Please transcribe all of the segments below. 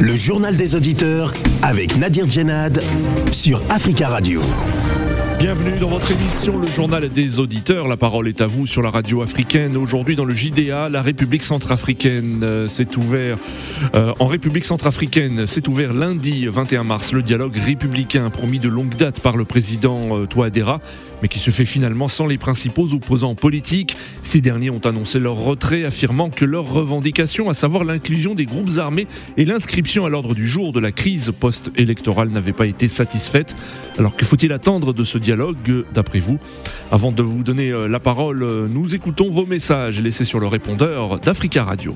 Le journal des auditeurs avec Nadir Djenad sur Africa Radio. Bienvenue dans votre émission Le Journal des Auditeurs. La parole est à vous sur la radio africaine. Aujourd'hui dans le JDA, la République centrafricaine euh, s'est ouvert. Euh, en République centrafricaine s'est ouvert lundi 21 mars le dialogue républicain promis de longue date par le président euh, mais qui se fait finalement sans les principaux opposants politiques. Ces derniers ont annoncé leur retrait, affirmant que leurs revendications, à savoir l'inclusion des groupes armés et l'inscription à l'ordre du jour de la crise post-électorale, n'avaient pas été satisfaites. Alors que faut-il attendre de ce dialogue, d'après vous? Avant de vous donner euh, la parole, euh, nous écoutons vos messages laissés sur le répondeur d'Africa Radio.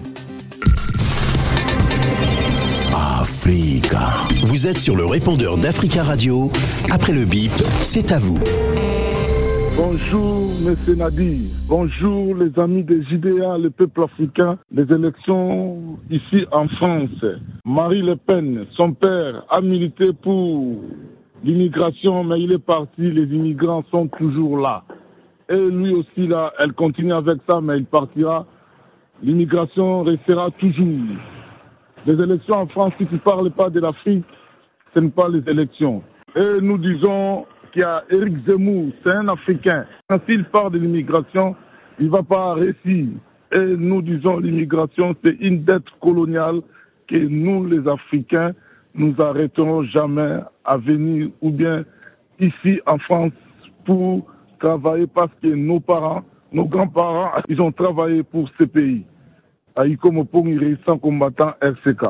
Africa. Vous êtes sur le répondeur d'Africa Radio. Après le bip, c'est à vous. Bonjour, M. Nadi. Bonjour, les amis des JDA, le peuple africain. Les élections ici en France. Marie Le Pen, son père, a milité pour l'immigration, mais il est parti. Les immigrants sont toujours là. Et lui aussi, là, elle continue avec ça, mais il partira. L'immigration restera toujours. Les élections en France, si tu ne parles pas de l'Afrique, ce n'est pas les élections. Et nous disons qu'il a Eric Zemmour, c'est un Africain. Quand il parle de l'immigration, il ne va pas réussir. Et nous disons l'immigration, c'est une dette coloniale que nous, les Africains, nous arrêterons jamais à venir ou bien ici en France pour travailler parce que nos parents, nos grands-parents, ils ont travaillé pour ce pays. Aïkomo Pongiri, sans combattant RCK.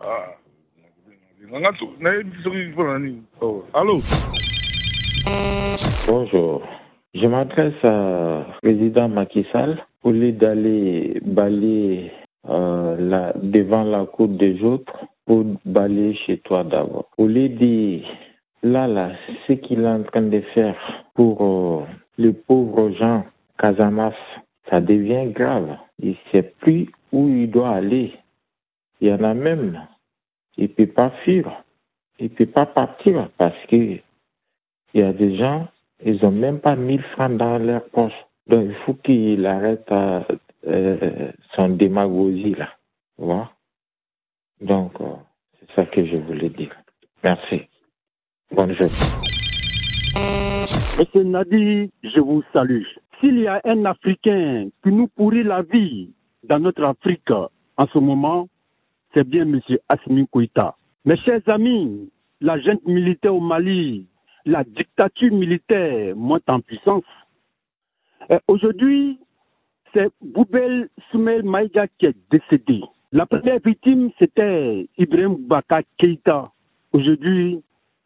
Ah. Allô Bonjour. Je m'adresse à président Macky Sall. Au lieu d'aller balayer euh, devant la cour des autres, pour balayer chez toi d'abord. Au lieu de là, là, ce qu'il est en train de faire pour euh, les pauvres gens, Casamas, ça devient grave. Il ne sait plus où il doit aller. Il y en a même il ne peut pas fuir. Il ne peut pas partir parce que il y a des gens, ils n'ont même pas 1000 francs dans leur poche. Donc il faut qu'il arrête euh, son démagogie là. Voilà. Donc euh, c'est ça que je voulais dire. Merci. Bonne journée. Monsieur Nadi, je vous salue. S'il y a un Africain qui nous pourrit la vie dans notre Afrique en ce moment, c'est bien M. Assimi Koïta. Mes chers amis, la junte militaire au Mali, la dictature militaire monte en puissance. Aujourd'hui, c'est Boubel Soumel Maïga qui est décédé. La première victime, c'était Ibrahim Baka Keïta. Aujourd'hui,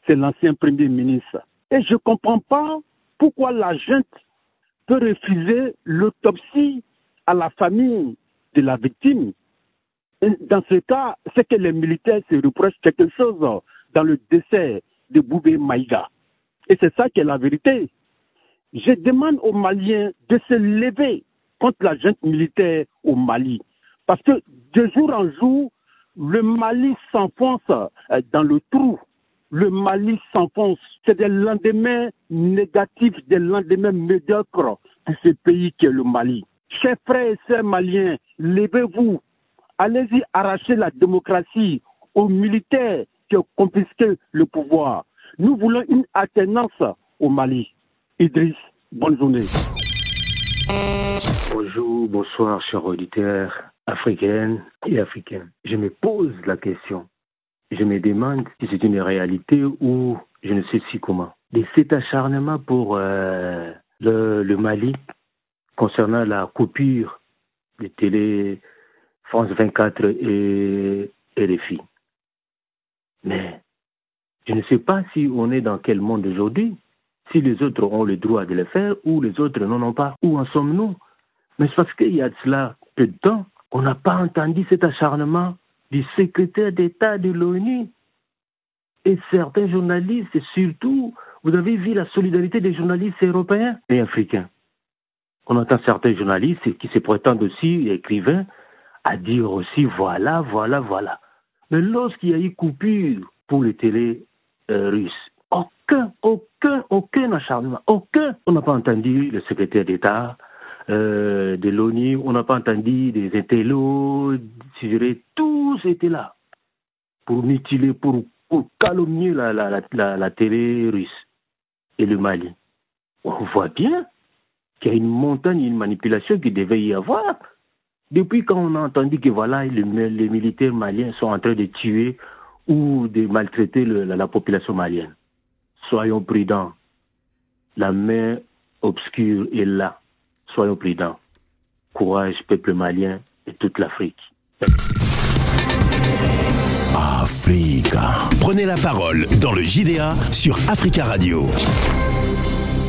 c'est l'ancien Premier ministre. Et je ne comprends pas pourquoi la junte peut refuser l'autopsie à la famille de la victime dans ce cas, c'est que les militaires se reprochent quelque chose dans le décès de Boubé Maïga. Et c'est ça qui est la vérité. Je demande aux Maliens de se lever contre la junte militaire au Mali. Parce que de jour en jour, le Mali s'enfonce euh, dans le trou. Le Mali s'enfonce. C'est des lendemains négatifs, des lendemains médiocres de ce pays qui est le Mali. Chers frères et sœurs maliens, levez-vous, allez-y arracher la démocratie aux militaires qui ont confisqué le pouvoir. Nous voulons une alternance au Mali. Idriss, bonne journée. Bonjour, bonsoir, chers auditeurs africaines et africains. Je me pose la question. Je me demande si c'est une réalité ou je ne sais si comment. Et cet acharnement pour euh, le, le Mali concernant la coupure des télé France 24 et RFI. Mais je ne sais pas si on est dans quel monde aujourd'hui, si les autres ont le droit de le faire ou les autres n'en ont pas. Où en sommes-nous? Mais c'est parce qu'il y a de cela peu de temps, on n'a pas entendu cet acharnement du secrétaire d'État de l'ONU et certains journalistes, et surtout, vous avez vu la solidarité des journalistes européens et africains. On entend certains journalistes qui se prétendent aussi écrivains à dire aussi voilà, voilà, voilà. Mais lorsqu'il y a eu coupure pour les télés euh, russes, aucun, aucun, aucun acharnement, aucun. On n'a pas entendu le secrétaire d'État euh, de l'ONU, on n'a pas entendu des intellos, tous étaient là pour mutiler, pour, pour calomnier la, la, télé russe et le Mali. On voit bien qu'il y a une montagne, une manipulation qui devait y avoir. Depuis quand on a entendu que voilà, les, militaires maliens sont en train de tuer ou de maltraiter la, la population malienne? Soyons prudents. La main obscure est là. Soyons prudents. Courage, peuple malien et toute l'Afrique. Africa. Prenez la parole dans le JDA sur Africa Radio.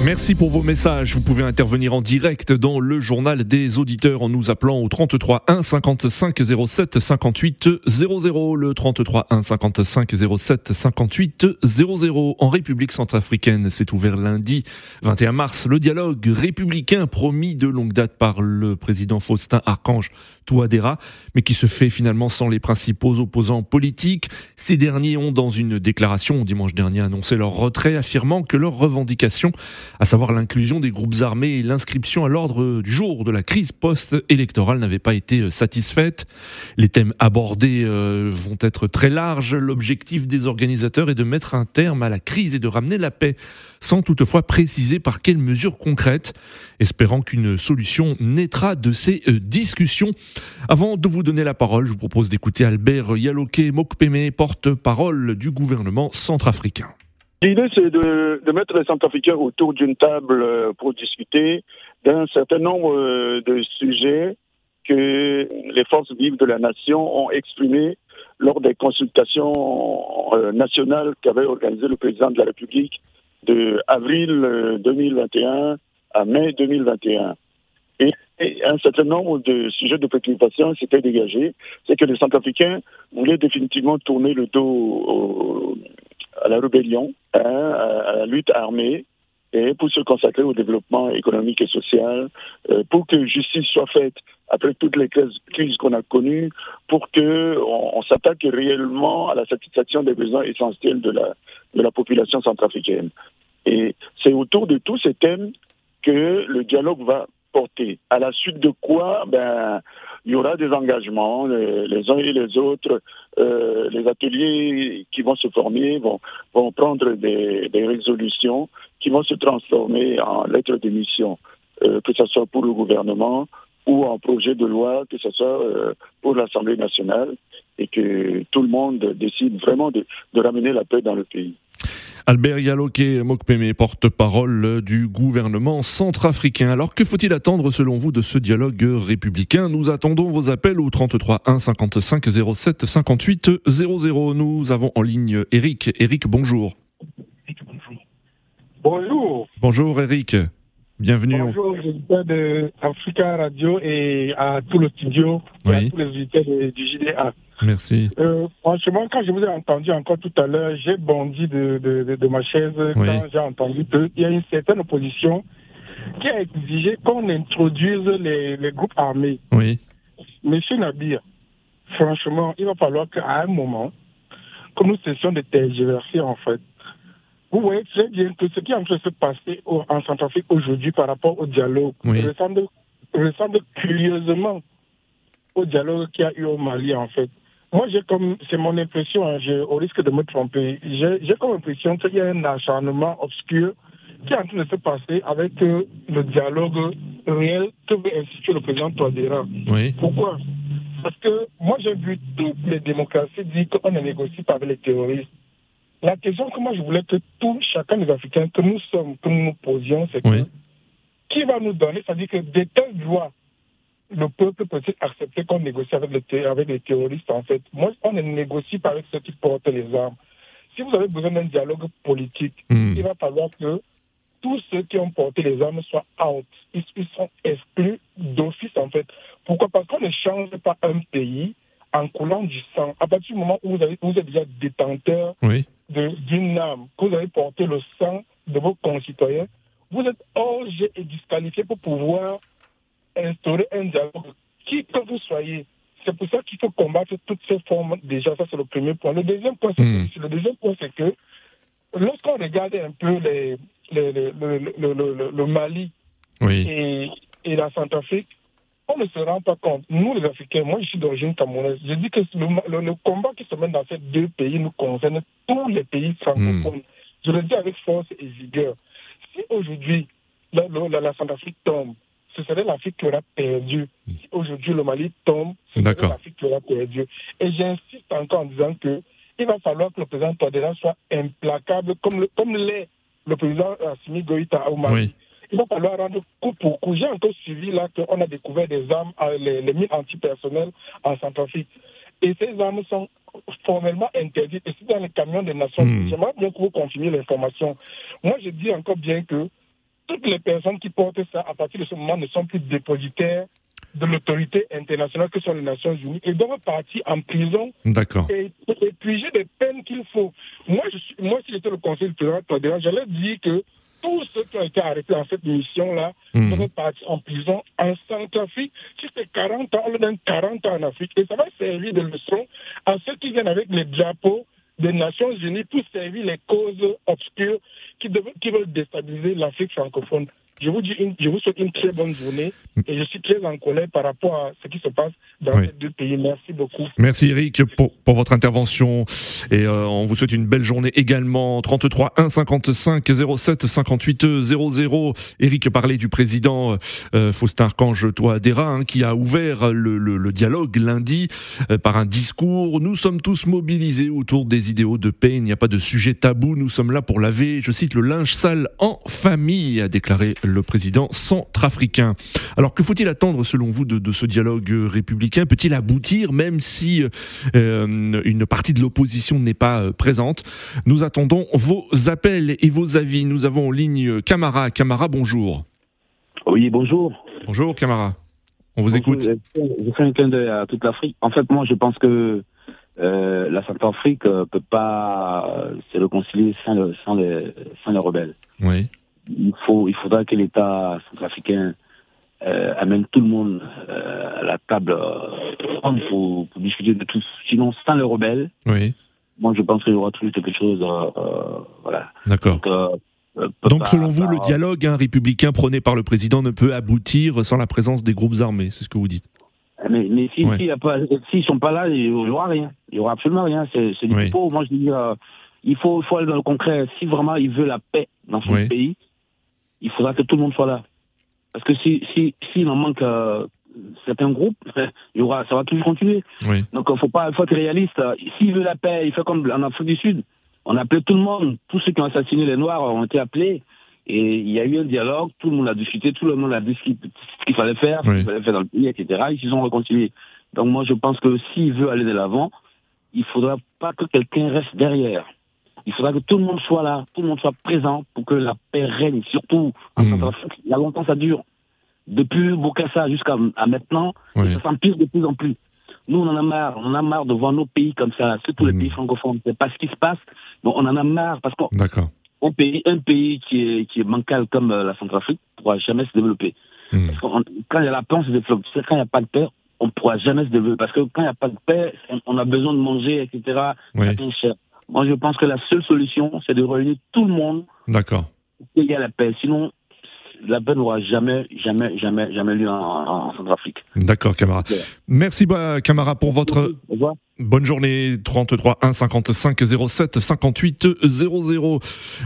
Merci pour vos messages. Vous pouvez intervenir en direct dans le journal des auditeurs en nous appelant au 33 1 55 07 58 00. Le 33 1 55 07 58 00. En République centrafricaine, c'est ouvert lundi 21 mars. Le dialogue républicain promis de longue date par le président Faustin Archange Touadéra, mais qui se fait finalement sans les principaux opposants politiques. Ces derniers ont, dans une déclaration dimanche dernier, annoncé leur retrait, affirmant que leurs revendications à savoir l'inclusion des groupes armés et l'inscription à l'ordre du jour de la crise post-électorale n'avaient pas été euh, satisfaites. Les thèmes abordés euh, vont être très larges. L'objectif des organisateurs est de mettre un terme à la crise et de ramener la paix, sans toutefois préciser par quelles mesures concrètes, espérant qu'une solution naîtra de ces euh, discussions. Avant de vous donner la parole, je vous propose d'écouter Albert Yaloke Mokpeme, porte-parole du gouvernement centrafricain. L'idée, c'est de, de, mettre les Centrafricains autour d'une table euh, pour discuter d'un certain nombre euh, de sujets que les forces vives de la nation ont exprimés lors des consultations euh, nationales qu'avait organisé le président de la République de avril 2021 à mai 2021. Et, un certain nombre de sujets de préoccupation s'étaient dégagés. C'est que les Centrafricains voulaient définitivement tourner le dos au, à la rébellion, hein, à la lutte armée, et pour se consacrer au développement économique et social, euh, pour que justice soit faite après toutes les crises qu'on a connues, pour que on, s'attaque réellement à la satisfaction des besoins essentiels de la de la population centrafricaine. Et c'est autour de tous ces thèmes que le dialogue va porter. À la suite de quoi, ben, il y aura des engagements, les, uns et les autres. Euh, les ateliers qui vont se former vont, prendre des, résolutions qui vont se transformer en lettres de mission, euh, que ce soit pour le gouvernement ou en projet de loi, que ce soit euh, pour l'Assemblée nationale, et que tout le monde décide vraiment de ramener la paix dans le pays. Albert Yaloke Mokpeme, porte-parole du gouvernement centrafricain. Alors que faut-il attendre selon vous de ce dialogue républicain? Nous attendons vos appels au 33 1 55 07 58 00. Nous avons en ligne Eric. Eric, bonjour. Bonjour. Bonjour Eric. Bienvenue. Bonjour, je de Africa Radio et à tout le studio et à tous les auditeurs du JDA. Merci. Euh, franchement, quand je vous ai entendu encore tout à l'heure, j'ai bondi de, de, de, ma chaise quand j'ai entendu qu'il y a une certaine opposition qui a exigé qu'on introduise les, les, groupes armés. Oui. Monsieur Nabir, franchement, il va falloir qu'à un moment, que nous cessions de tergiverser en fait. Vous voyez très bien que ce qui est en train de se passer en Centrafrique aujourd'hui par rapport au dialogue ressemble, ressemble curieusement au dialogue qu'il y a eu au Mali en fait. Moi, j'ai comme, c'est mon impression, hein, au risque de me tromper, j'ai comme impression qu'il y a un acharnement obscur qui est en train de se passer avec euh, le dialogue réel que veut instituer le président Touadéra. Oui. Pourquoi? Parce que moi, j'ai vu toutes les démocraties dire qu'on ne négocie pas avec les terroristes. La question que moi, je voulais que tout, chacun des Africains que nous sommes, que nous nous posions, c'est qui va nous donner, c'est-à-dire que des telles lois le peuple peut-il accepter qu'on négocie avec les, avec les terroristes, en fait Moi, on ne négocie pas avec ceux qui portent les armes. Si vous avez besoin d'un dialogue politique, hmm. il va falloir que tous ceux qui ont porté les armes soient out. Ils, sont exclus d'office, en fait. Pourquoi? Parce qu'on ne change pas un pays en coulant du sang. À partir du moment où vous, avez, vous êtes déjà détenteur d'une arme, que vous avez porté le sang de vos concitoyens, vous êtes hors et disqualifié pour pouvoir instaurer un dialogue, qui que vous soyez. C'est pour ça qu'il faut combattre toutes ces formes. Déjà, ça c'est le premier point. Le deuxième point, c'est hmm. que, le deuxième point, c'est que lorsqu'on regarde un peu les, les, le, le, Mali oui. et, et la Centrafrique, on ne se rend pas compte. Nous, les Africains, moi, je suis d'origine camerounaise. Je dis que le, combat qui se mène dans ces deux pays nous concerne tous les pays francophones. Je le dis avec force et vigueur. Si aujourd'hui, la, la, Centrafrique tombe, ce serait l'Afrique qui aura perdu. Si aujourd'hui le Mali tombe, ce serait l'Afrique qui aura perdu. Et j'insiste encore en disant que il va falloir que le président Touadéra soit implacable comme l'est comme le président Assimi Goïta au Mali. Il va falloir rendre coup pour coup. J'ai encore suivi là qu'on a découvert des armes, euh, les, les mines antipersonnelles en Centrafrique. Et ces armes sont formellement interdites. Et c'est dans les camions des Nations Unies. Hmm. J'aimerais bien que vous confirmiez l'information. Moi, je dis encore bien que toutes les personnes qui portent ça, à partir de ce moment, ne sont plus dépositaires de l'autorité internationale que sont les Nations Unies et doivent partir en prison et, et j'ai des peines qu'il faut. Moi, je suis, moi, si j'étais le conseil du président j'allais dire que tous ceux qui ont été arrêtés dans cette mission-là mmh. doivent partir en prison en Centrafrique. Si c'est 40 ans, on leur donne 40 ans en Afrique. Et ça va servir de leçon à ceux qui viennent avec les drapeaux des Nations Unies pour servir les causes obscures qui, qui veulent déstabiliser l'Afrique francophone. Je vous, dis je vous souhaite une très bonne journée et je suis très en colère par rapport à ce qui se passe dans ces deux pays. Merci beaucoup. Merci Eric pour, pour votre intervention et euh, on vous souhaite une belle journée également. 33 1 55 07 58 00. Eric parlait du président euh, Faustin Archange Toadera hein, qui a ouvert le, le, le dialogue lundi euh, par un discours. Nous sommes tous mobilisés autour des idéaux de paix. Il n'y a pas de sujet tabou. Nous sommes là pour laver, je cite, le linge sale en famille, a déclaré le président centrafricain. Alors que faut-il attendre selon vous de, ce dialogue républicain? Peut-il aboutir même si euh, une partie de l'opposition n'est pas euh, présente? Nous attendons vos appels et vos avis. Nous avons en ligne Camara. Camara, bonjour. Oui, bonjour. Bonjour Camara. On vous écoute. Je fais un clin d'œil à toute l'Afrique. En fait, moi, je pense que euh, la Centrafrique ne peut pas se réconcilier sans, sans, les, sans les rebelles. Oui il, faut, il faudra que l'État centrafricain euh, amène tout le monde euh, à la table euh, pour, pour, discuter de tout. Sinon, sans les rebelles, oui. moi je pense qu'il y aura toujours quelque chose. voilà. D'accord. Donc, selon vous, le dialogue hein, républicain prôné par le président ne peut aboutir sans la présence des groupes armés, c'est ce que vous dites mais, mais s'ils si, ne sont pas là, il n'y aura rien. Il n'y aura absolument rien. C'est du oui. Moi, je dis, il, faut, il faut aller dans le concret. Si vraiment il veut la paix dans son pays, il faudra que tout le monde soit là. Parce que si si s'il en manque euh, certains groupes, il y aura, ça va toujours continuer. Donc il faut pas, faut être réaliste. S'il veut la paix, il fait comme en Afrique du Sud. On a appelé tout le monde, tous ceux qui ont assassiné les Noirs ont été appelés. Et il y a eu un dialogue, tout le monde a discuté, tout le monde a dit ce qu'il fallait faire, ce qu'il fallait faire dans le pays, etc. Ils se sont réconciliés. Donc moi je pense que s'il veut aller de l'avant, il faudra pas que quelqu'un reste derrière. Il faudra que tout le monde soit là, tout le monde soit présent pour que la paix règne, surtout en mmh. Centrafrique. Il y a longtemps, ça dure. Depuis Bokassa jusqu'à maintenant, ça s'empire de plus en plus. Nous, on en a marre. On en a marre de voir nos pays comme ça, surtout les hmm. pays francophones. C'est pas ce qui se passe, mais on en a marre parce qu'un pays, un pays qui est, qui est bancal comme euh, la Centrafrique ne pourra jamais se développer. Hmm. quand il y a la paix, on se développe. Quand il n'y a pas de paix, on ne pourra jamais se développer. Parce que quand il n'y a pas de paix, on a besoin de manger, etc. Ça cher. Moi, je pense que la seule solution, c'est de réunir tout le monde. D'accord. Il y a la paix. Sinon, la paix n'aura jamais, jamais, jamais, jamais lieu en, en Centrafrique. D'accord, Camara. Merci, bah, Camara, pour votre. Au revoir. Bonne journée, 33 1 55 07 58 00.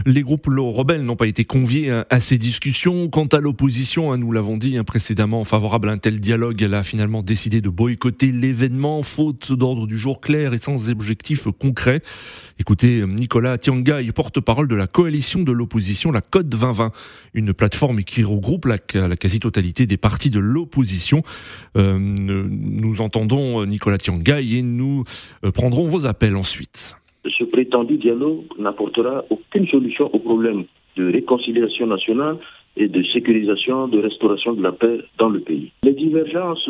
Les groupes rebelles n'ont pas été conviés à ces discussions. Quant à l'opposition, hein, nous l'avons dit hein, précédemment, favorable à un tel dialogue, elle a finalement décidé de boycotter l'événement, faute d'ordre du jour clair et sans objectif concret. Écoutez, Nicolas Tiangai, porte-parole de la coalition de l'opposition, la Code 2020, une plateforme qui regroupe la, quasi-totalité des partis de l'opposition. Euh, nous entendons Nicolas Tiangai et nous euh, prendrons vos appels ensuite. Ce prétendu dialogue n'apportera aucune solution au problème de réconciliation nationale et de sécurisation, de restauration de la paix dans le pays. Les divergences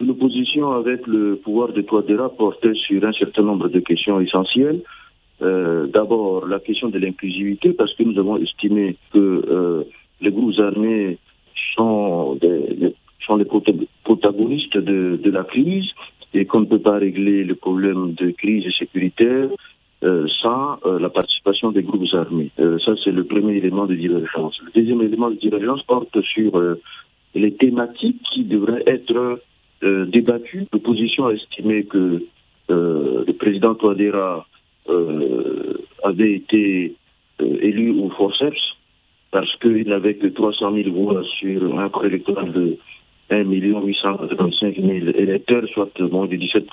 de l'opposition avec le pouvoir de Touadéra portaient sur un certain nombre de questions essentielles. Euh, d'abord, la question de l'inclusivité, parce que nous avons estimé que euh, les groupes armés sont, des, sont les protagonistes de, la crise et qu'on ne peut pas régler le problème de crise sécuritaire euh, sans euh, la participation des groupes armés. Euh, ça, c'est le premier élément de divergence. Le deuxième élément de divergence porte sur les thématiques qui devraient être débattues. L'opposition a estimé que le président Touadéra avait été élu au forceps parce qu'il n'avait que 300 000 voix sur un corps de 1 825 000 électeurs, soit moins de 17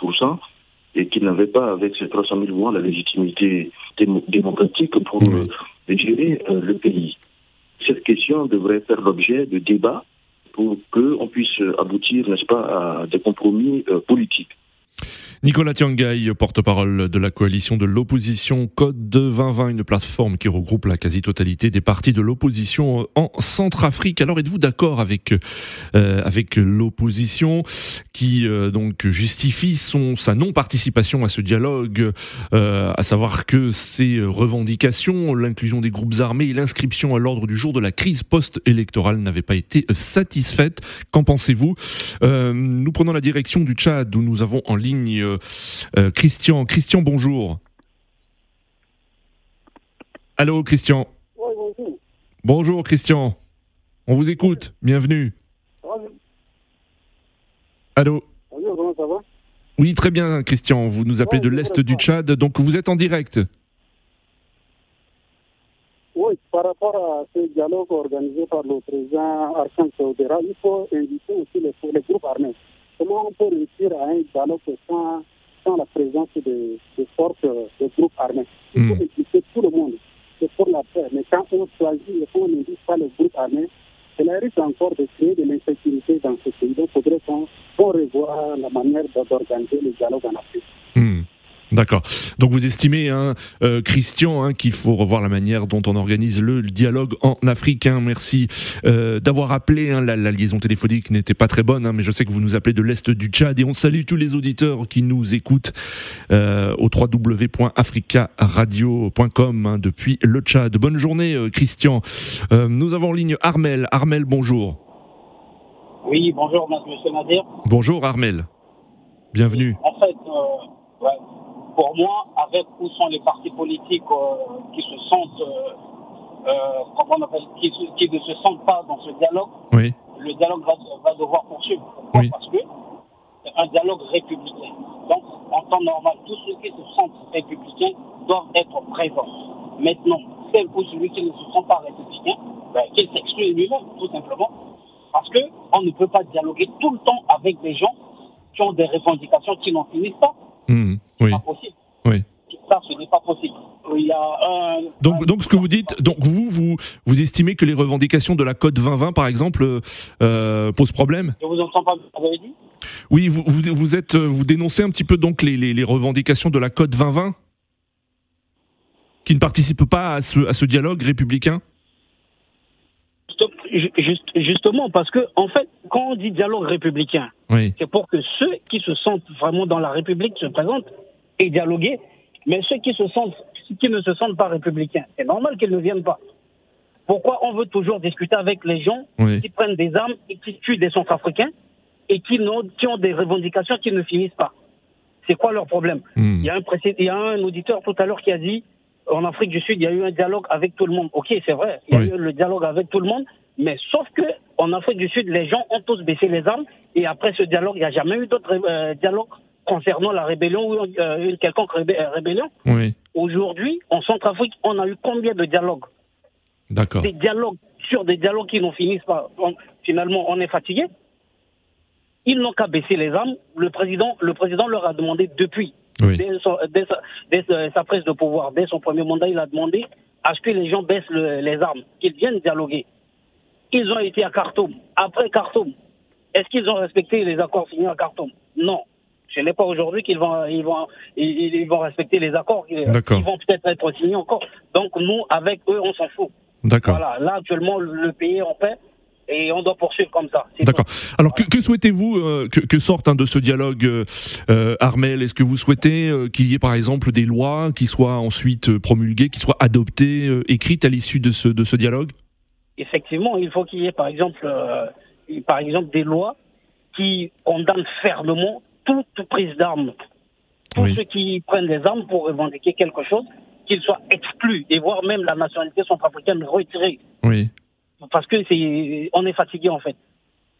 et qu'il n'avait pas, avec ces 300 000 voix, la légitimité démocratique pour gérer le pays. Cette question devrait faire l'objet de débats pour qu'on puisse aboutir, n'est-ce pas, à des compromis euh, politiques. Nicolas Tiangay, porte-parole de la coalition de l'opposition Code 2020, une plateforme qui regroupe la quasi-totalité des partis de l'opposition en Centrafrique. Alors êtes-vous d'accord avec euh, avec l'opposition qui euh, donc justifie son sa non-participation à ce dialogue, euh, à savoir que ses revendications, l'inclusion des groupes armés et l'inscription à l'ordre du jour de la crise post-électorale n'avaient pas été satisfaites? Qu'en pensez-vous? Nous prenons la direction du Tchad où nous avons en ligne euh, euh, Christian. Christian, bonjour. Allô, Christian. bonjour. bonjour, Christian. On vous écoute. Bienvenue. Allô. Bonjour, comment ça va? Oui, très bien, Christian. Vous nous appelez de l'Est du Tchad, donc vous êtes en direct. Oui, par rapport à ce dialogue organisé par le président Arsène Saoudera, il faut inviter aussi les, les groupes armés. Comment on peut réussir à un dialogue sans, sans la présence de, de forces, de groupes armés? Il faut hmm. impliquer tout le monde. C'est pour la paix. Mais quand on choisit et qu'on n'invite pas les groupes armés, cela risque encore de créer de l'insécurité dans ce pays. Donc, il faudrait qu'on revoie la manière d'organiser le dialogue en Afrique. Hmm. D'accord. Donc vous estimez, hein, euh, Christian, hein, qu'il faut revoir la manière dont on organise le, dialogue en Afrique. Hein. Merci euh, d'avoir appelé. Hein, la, liaison téléphonique n'était pas très bonne, mais je sais que vous nous appelez de l'est du Tchad et on salue tous les auditeurs qui nous écoutent euh, au www.africaradio.com depuis le Tchad. Bonne journée, Christian. nous avons en ligne Armel. Armel, bonjour. Oui, bonjour, monsieur Nadir. Bonjour, Armel. Bienvenue. En fait, ouais pour moi, avec où sont les partis politiques euh, qui se sentent, euh, euh, on appelle, qui, ne se sentent pas dans ce dialogue, le dialogue va, devoir poursuivre. Pourquoi Parce que c'est un dialogue républicain. Donc, en temps normal, tous ceux qui se sentent républicains doivent être présents. Maintenant, celle ou celui qui ne se sent pas républicain, ben, qu'il s'exclut lui-même, tout simplement. Parce qu'on ne peut pas dialoguer tout le temps avec des gens qui ont des revendications qui n'en finissent pas. Mmh, oui. pas possible. Oui. Ça, ce n'est pas possible. Il y a un, donc, donc, ce que vous dites, donc vous, vous, vous estimez que les revendications de la Code 2020, par exemple, euh, posent problème? Je vous entends pas. Vous avez dit? Oui, vous, vous, vous, êtes, vous dénoncez un petit peu donc les, les, les revendications de la Code 2020 qui ne participent pas à ce, à ce dialogue républicain? Justement, parce que, en fait, quand on dit dialogue républicain, c'est pour que ceux qui se sentent vraiment dans la République se présentent et dialoguer, mais ceux qui, se sentent, qui ne se sentent pas républicains, c'est normal qu'ils ne viennent pas. Pourquoi on veut toujours discuter avec les gens qui prennent des armes et qui tuent des Centrafricains et qui, qui ont des revendications qui ne finissent pas? C'est quoi leur problème? Hmm. il, y a un il y a un auditeur tout à l'heure qui a dit en Afrique du Sud, il y a eu un dialogue avec tout le monde. Ok, c'est vrai, il y a eu le dialogue avec tout le monde, mais sauf que en Afrique du Sud, les gens ont tous baissé les armes et après ce dialogue, il n'y a jamais eu d'autres euh, dialogues concernant la rébellion ou euh, une quelconque euh, rébellion. Oui. Aujourd'hui, en Centrafrique, on a eu combien de dialogues? D'accord. Des dialogues sur des dialogues qui n'en finissent pas. finalement, on est fatigué. Ils n'ont qu'à baisser les armes. Le président, le président leur a demandé depuis Dès, sa, prise de pouvoir, dès son premier mandat, il a demandé à ce que les gens baissent les armes, qu'ils viennent dialoguer. Ils ont été à Khartoum. Après Khartoum, est-ce qu'ils ont respecté les accords signés à Khartoum? Non. Ce n'est pas aujourd'hui qu'ils vont, ils vont, ils, vont respecter les accords. Ils vont peut-être être signés encore. Donc nous, avec eux, on s'en fout. D'accord. Voilà. Là, actuellement, le pays est en paix et on doit poursuivre comme ça. D'accord. Alors que, souhaitez-vous euh, que, que, sorte hein, de ce dialogue, euh, euh, Armel? Est-ce que vous souhaitez qu'il y ait par exemple des lois qui soient ensuite promulguées, qui soient adoptées, écrites à l'issue de ce, de ce dialogue? Effectivement, il faut qu'il y ait par exemple, par exemple des lois qui condamnent fermement toute prise d'armes. Tous ceux qui prennent des armes pour revendiquer quelque chose, qu'ils soient exclus et voire même la nationalité centrafricaine retirée. Oui parce que c'est, on est fatigué en fait.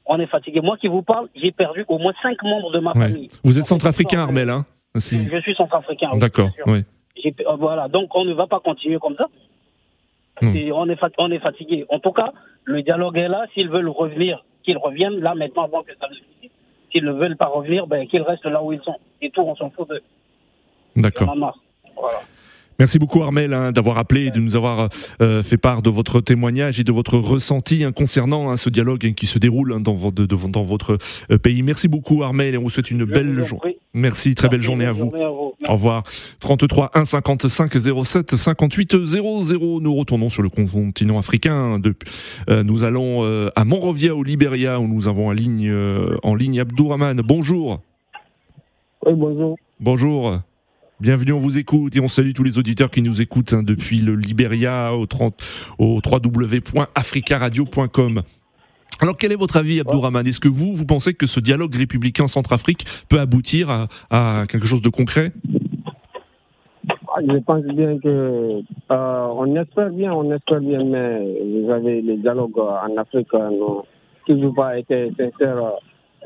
on est fatigué. Moi qui vous parle, j'ai perdu au moins cinq membres de ma famille. Vous êtes centrafricain, Armel, hein Je suis centrafricain. D'accord, oui. Euh, voilà, donc on ne va pas continuer comme ça. on, est on est fatigué. En tout cas, le dialogue est là. S'ils veulent revenir, qu'ils reviennent là maintenant avant que ça ne finisse. S'ils ne veulent pas revenir, ben, qu'ils restent là où ils sont. Et tout, on s'en fout d'eux. D'accord. Voilà. Merci beaucoup Armel hein, d'avoir appelé et de nous avoir euh, fait part de votre témoignage et de votre ressenti hein, concernant hein, ce dialogue qui se déroule dans, votre, dans votre euh, pays. Merci beaucoup Armel et on vous souhaite une belle journée. Merci, très belle journée à vous. Au revoir. 33 1 55 07 58 00. Nous retournons sur le continent africain. Euh, nous allons à Monrovia au Liberia où nous avons en ligne, en ligne Abdourahman. Bonjour. Oui, bonjour. Bonjour. Bienvenue, on vous écoute et on salue tous les auditeurs qui nous écoutent hein, depuis le Liberia au, 30, au www.africaradio.com. Alors quel est votre avis Abdourahman Est-ce que vous, vous pensez que ce dialogue républicain en Centrafrique peut aboutir à, quelque chose de concret? Ah, je pense bien que euh, on espère bien, on espère bien, mais vous avez les dialogues en Afrique n'ont toujours pas été sincères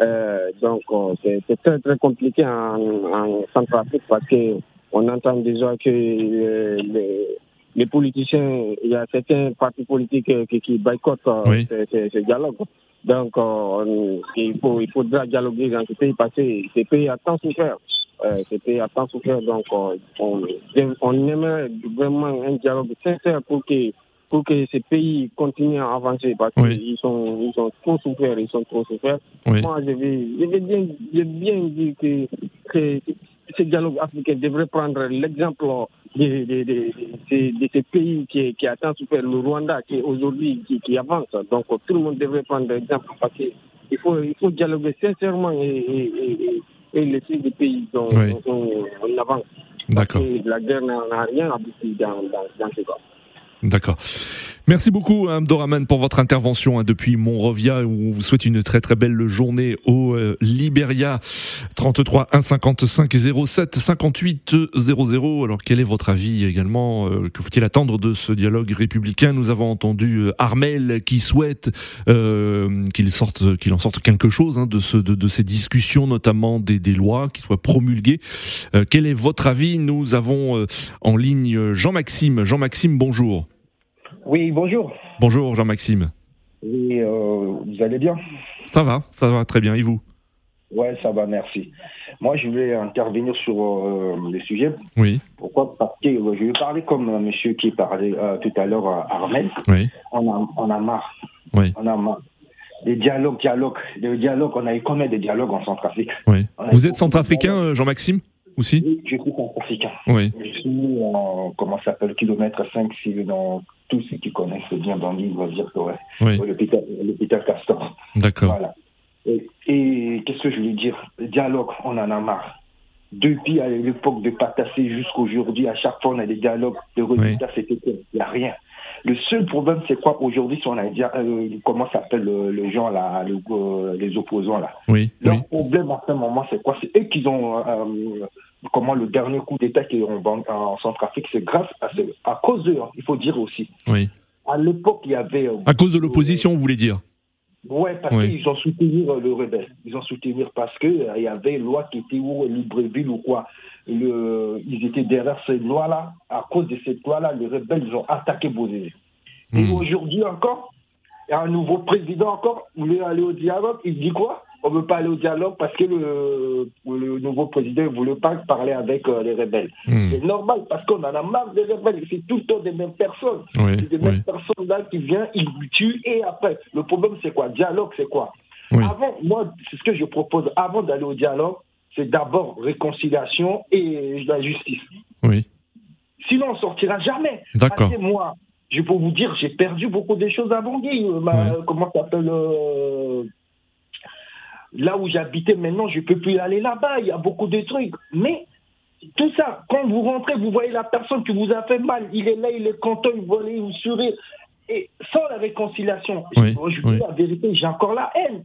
euh, donc, euh, c'est très, très compliqué en, en Centrafrique parce que on entend déjà que les, les, politiciens, il y a certains partis politiques qui, qui boycottent euh, ce, dialogue. Donc, il, faut, il faudra dialoguer dans ce pays parce que ces pays a tant souffert. Euh, tant souffert. Donc, on, on aimerait vraiment un dialogue sincère pour que pour que ces pays continuent à avancer parce qu'ils sont, ils sont trop souffert, ils sont trop souffert. Moi, je vais, je vais bien, je bien dire que, que ce dialogue africain devrait prendre l'exemple de, de, de, de, ces pays qui, qui attendent souffert, le Rwanda qui aujourd'hui qui, qui, avance. Donc tout le monde devrait prendre l'exemple parce qu'il faut, il faut dialoguer sincèrement et, et, et, laisser des pays dont on, avance. D'accord. La guerre n'a rien abouti dans, dans, dans ce cas. D'accord. Merci beaucoup, hein, Doraman, pour votre intervention hein, depuis Monrovia, où on vous souhaite une très très belle journée au euh, Liberia. 33 1 55 07 58 00. Alors, quel est votre avis également euh, Que faut-il attendre de ce dialogue républicain? Nous avons entendu euh, Armel qui souhaite qu'il sorte, qu'il en sorte quelque chose hein, de, ce, de, ces discussions, notamment des, des lois qui soient promulguées. quel est votre avis? Nous avons en ligne Jean-Maxime. Jean-Maxime, bonjour. Oui, bonjour. Bonjour Jean-Maxime. Oui, euh, vous allez bien? Ça va, ça va très bien. Et vous? Ouais, ça va, merci. Moi, je voulais intervenir sur euh, le sujet. Oui. Pourquoi? Parce que euh, je vais parler comme un monsieur qui parlait tout à l'heure, Armel. Oui. On a, on a marre. Oui. On a marre. Des dialogues, dialogues, des dialogues. On a eu combien de dialogues en Centrafrique? Oui. Vous êtes centrafricain, Jean-Maxime aussi? Oui, je suis centrafricain. Oui. Je suis en, comment ça s'appelle, kilomètre 5, dans tous ceux qui connaissent bien Bangui vont dire que ouais, oui. l'hôpital Castor. D'accord. Voilà. Et, qu'est-ce que je veux dire? Dialogue, on en a marre. Depuis à l'époque de Patassé jusqu'aujourd'hui, à chaque fois on a des dialogues, de résultats, c'était il n'y a rien. Le seul problème, c'est quoi aujourd'hui, si on a dit, euh, comment s'appelle les gens là, euh, les opposants là Oui. Leur problème à ce moment, c'est quoi? C'est eux qui ont euh, comment le dernier coup d'État qui en, en Centrafrique, c'est grâce à, à cause d'eux, hein, il faut dire aussi. Oui. À l'époque, il y avait. à cause de l'opposition, vous voulez dire? Ouais, parce qu'ils ont soutenu le rebelle. Ils ont soutenu parce qu'il il y avait une loi qui était où Libreville ou quoi. Le, ils étaient derrière cette loi-là. À cause de cette loi-là, les rebelles ils ont attaqué Bozé. Et hmm. aujourd'hui encore, il y a un nouveau président encore, il voulait aller au dialogue. Il dit quoi? On ne veut pas aller au dialogue parce que le, le nouveau président ne voulait pas parler avec euh, les rebelles. Hmm. C'est normal parce qu'on en a marre des rebelles. C'est tout le temps des mêmes personnes. c'est des mêmes personnes là qui viennent, ils tuent et après. Le problème, c'est quoi? Dialogue, c'est quoi? Avant, moi, c'est ce que je propose. Avant d'aller au dialogue, c'est d'abord réconciliation et la justice. Oui. Sinon, on ne sortira jamais. D'accord. Moi, je peux vous dire, j'ai perdu beaucoup de choses avant. Euh, comment ça s'appelle euh, Là où j'habitais maintenant, je ne peux plus aller là-bas. Il y a beaucoup de trucs. Mais tout ça, quand vous rentrez, vous voyez la personne qui vous a fait mal. Il est là, il est content, il voit vous sourire. Et sans la réconciliation, je vous dis la vérité, j'ai encore la haine.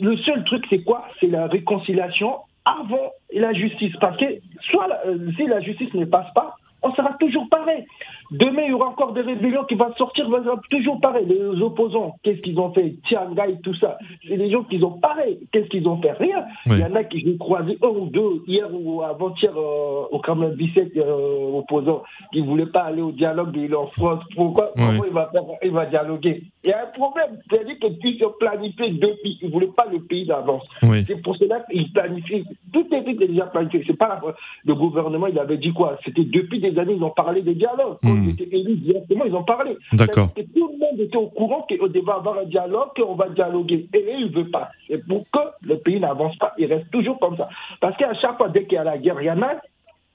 Le seul truc, c'est quoi? C'est la réconciliation avant la justice. Parce que soit euh, si la justice ne passe pas, on sera toujours pareil. Demain, il y aura encore des rébellions qui vont sortir, toujours pareil. Les opposants, qu'est-ce qu'ils ont fait? Tiangai, tout ça. C'est des gens qui ont pareil. Qu'est-ce qu'ils ont fait? Rien. Il y en a qui j'ai croisé un ou deux hier ou avant-hier euh, au Kremlin 17 euh, opposants qui ne voulaient pas aller au dialogue, il est en France. Pourquoi, il, va il va dialoguer? Il y a un problème. C'est-à-dire qu'ils ont planifié depuis. Ils ne voulaient pas le pays d'avance. C'est pour cela qu'ils planifient. Tout est déjà planifié. C'est pas le gouvernement, il avait dit quoi? C'était depuis des années, ils ont parlé des dialogues. Hmm. ils élus directement, ils ont parlé. D'accord. Tout le monde était au courant qu'on devait avoir un dialogue, qu'on va dialoguer. Et il ne veut pas. C'est pour que le pays n'avance pas. Il reste toujours comme ça. Parce qu'à chaque fois, dès qu'il y a la guerre, il y en a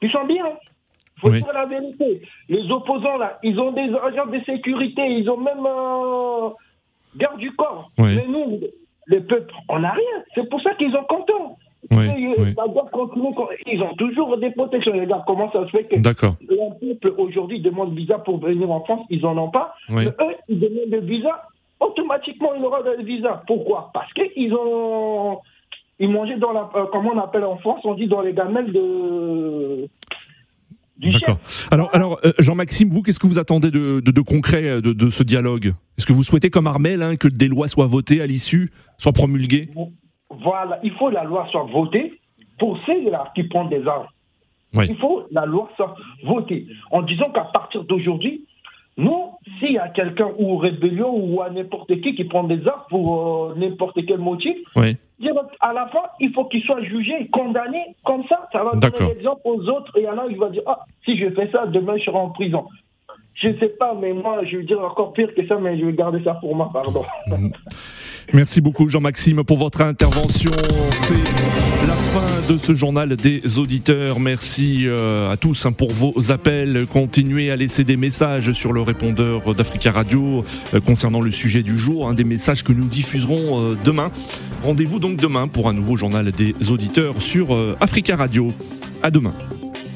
qui sont bien. Il faut dire la vérité. Les opposants, là, ils ont des agents de sécurité, ils ont même un garde du corps. Mais nous, les peuples, on n'a rien. C'est pour ça qu'ils sont contents. Oui, Ils ont toujours des protections. Regarde comment ça se fait que le peuple aujourd'hui demande visa pour venir en France, ils n'en ont pas. Mais eux, ils demandent le visa, automatiquement ils auront le visa. Pourquoi? Parce qu'ils ont. Ils mangeaient dans la. Euh, comment on appelle en France? On dit dans les gamelles de. D'accord. Alors, alors euh, Jean-Maxime, vous, qu'est-ce que vous attendez de, de, concret euh, de, de, ce dialogue? Est-ce que vous souhaitez, comme Armel, hein, que des lois soient votées à l'issue, soient promulguées? Voilà, il faut que la loi soit votée pour ceux-là qui prennent des armes. Il faut que la loi soit votée en disant qu'à partir d'aujourd'hui, nous, s'il y a quelqu'un ou rébellion ou à n'importe qui qui prend des armes pour euh, n'importe quel motif, à la fin, il faut qu'il soit jugé, condamné. Comme ça, ça va donner l'exemple aux autres. Et il y en a qui vont dire Ah, si je fais ça, demain je serai en prison. Je ne sais pas, mais moi, je veux dire encore pire que ça, mais je vais garder ça pour moi, pardon. Merci beaucoup Jean-Maxime pour votre intervention. C'est la fin de ce journal des auditeurs. Merci euh, à tous hein, pour vos appels. Continuez à laisser des messages sur le répondeur d'Africa Radio euh, concernant le sujet du jour, des messages que nous diffuserons euh, demain. Rendez-vous donc demain pour un nouveau journal des auditeurs sur Africa Radio. À demain.